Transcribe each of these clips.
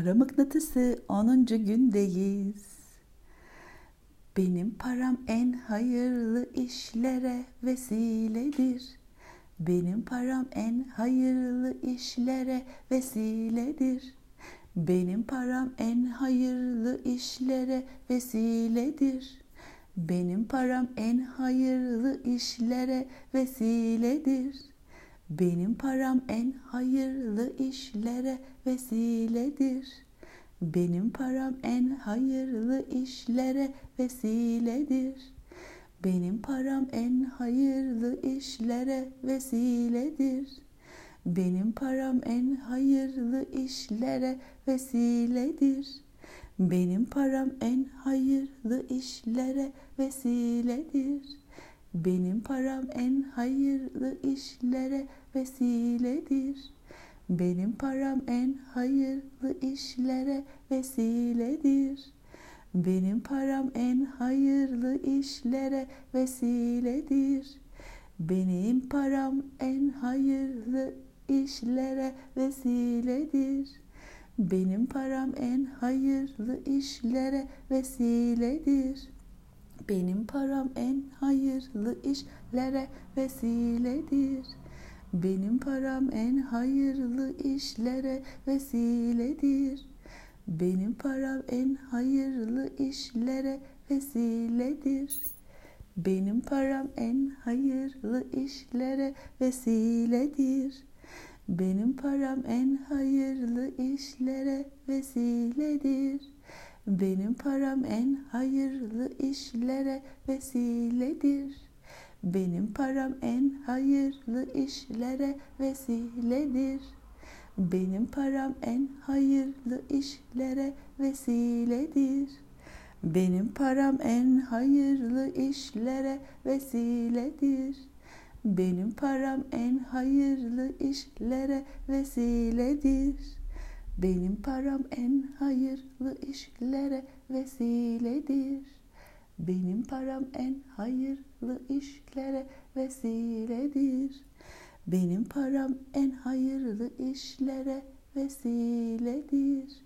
Para mıknatısı 10. gündeyiz. Benim param en hayırlı işlere vesiledir. Benim param en hayırlı işlere vesiledir. Benim param en hayırlı işlere vesiledir. Benim param en hayırlı işlere vesiledir. Benim param en hayırlı işlere vesiledir. Benim param en hayırlı işlere vesiledir. Benim param en hayırlı işlere vesiledir. Benim param en hayırlı işlere vesiledir. Benim param en hayırlı işlere vesiledir. Benim param en hayırlı işlere vesiledir. Benim param en hayırlı işlere vesiledir. Benim param en hayırlı işlere vesiledir. Benim param en hayırlı işlere vesiledir. Benim param en hayırlı işlere vesiledir. Benim param en hayırlı işlere vesiledir. Benim param en hayırlı işlere vesiledir. Benim param en hayırlı işlere vesiledir. Benim param en hayırlı işlere vesiledir. Benim param en hayırlı işlere vesiledir. Benim param en hayırlı işlere vesiledir. Benim param en hayırlı işlere vesiledir. Benim param en hayırlı işlere vesiledir. Benim param en hayırlı işlere vesiledir. Benim param en hayırlı işlere vesiledir. Benim param en hayırlı işlere vesiledir. Benim param en hayırlı işlere vesiledir. Benim param en hayırlı işlere vesiledir.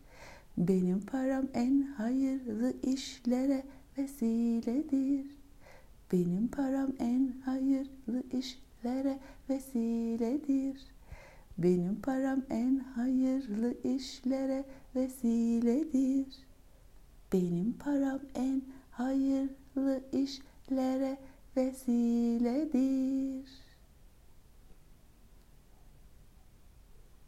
Benim param en hayırlı işlere vesiledir. Benim param en hayırlı işlere vesiledir. Benim param en hayırlı işlere vesiledir. Benim param en hayırlı işlere vesiledir.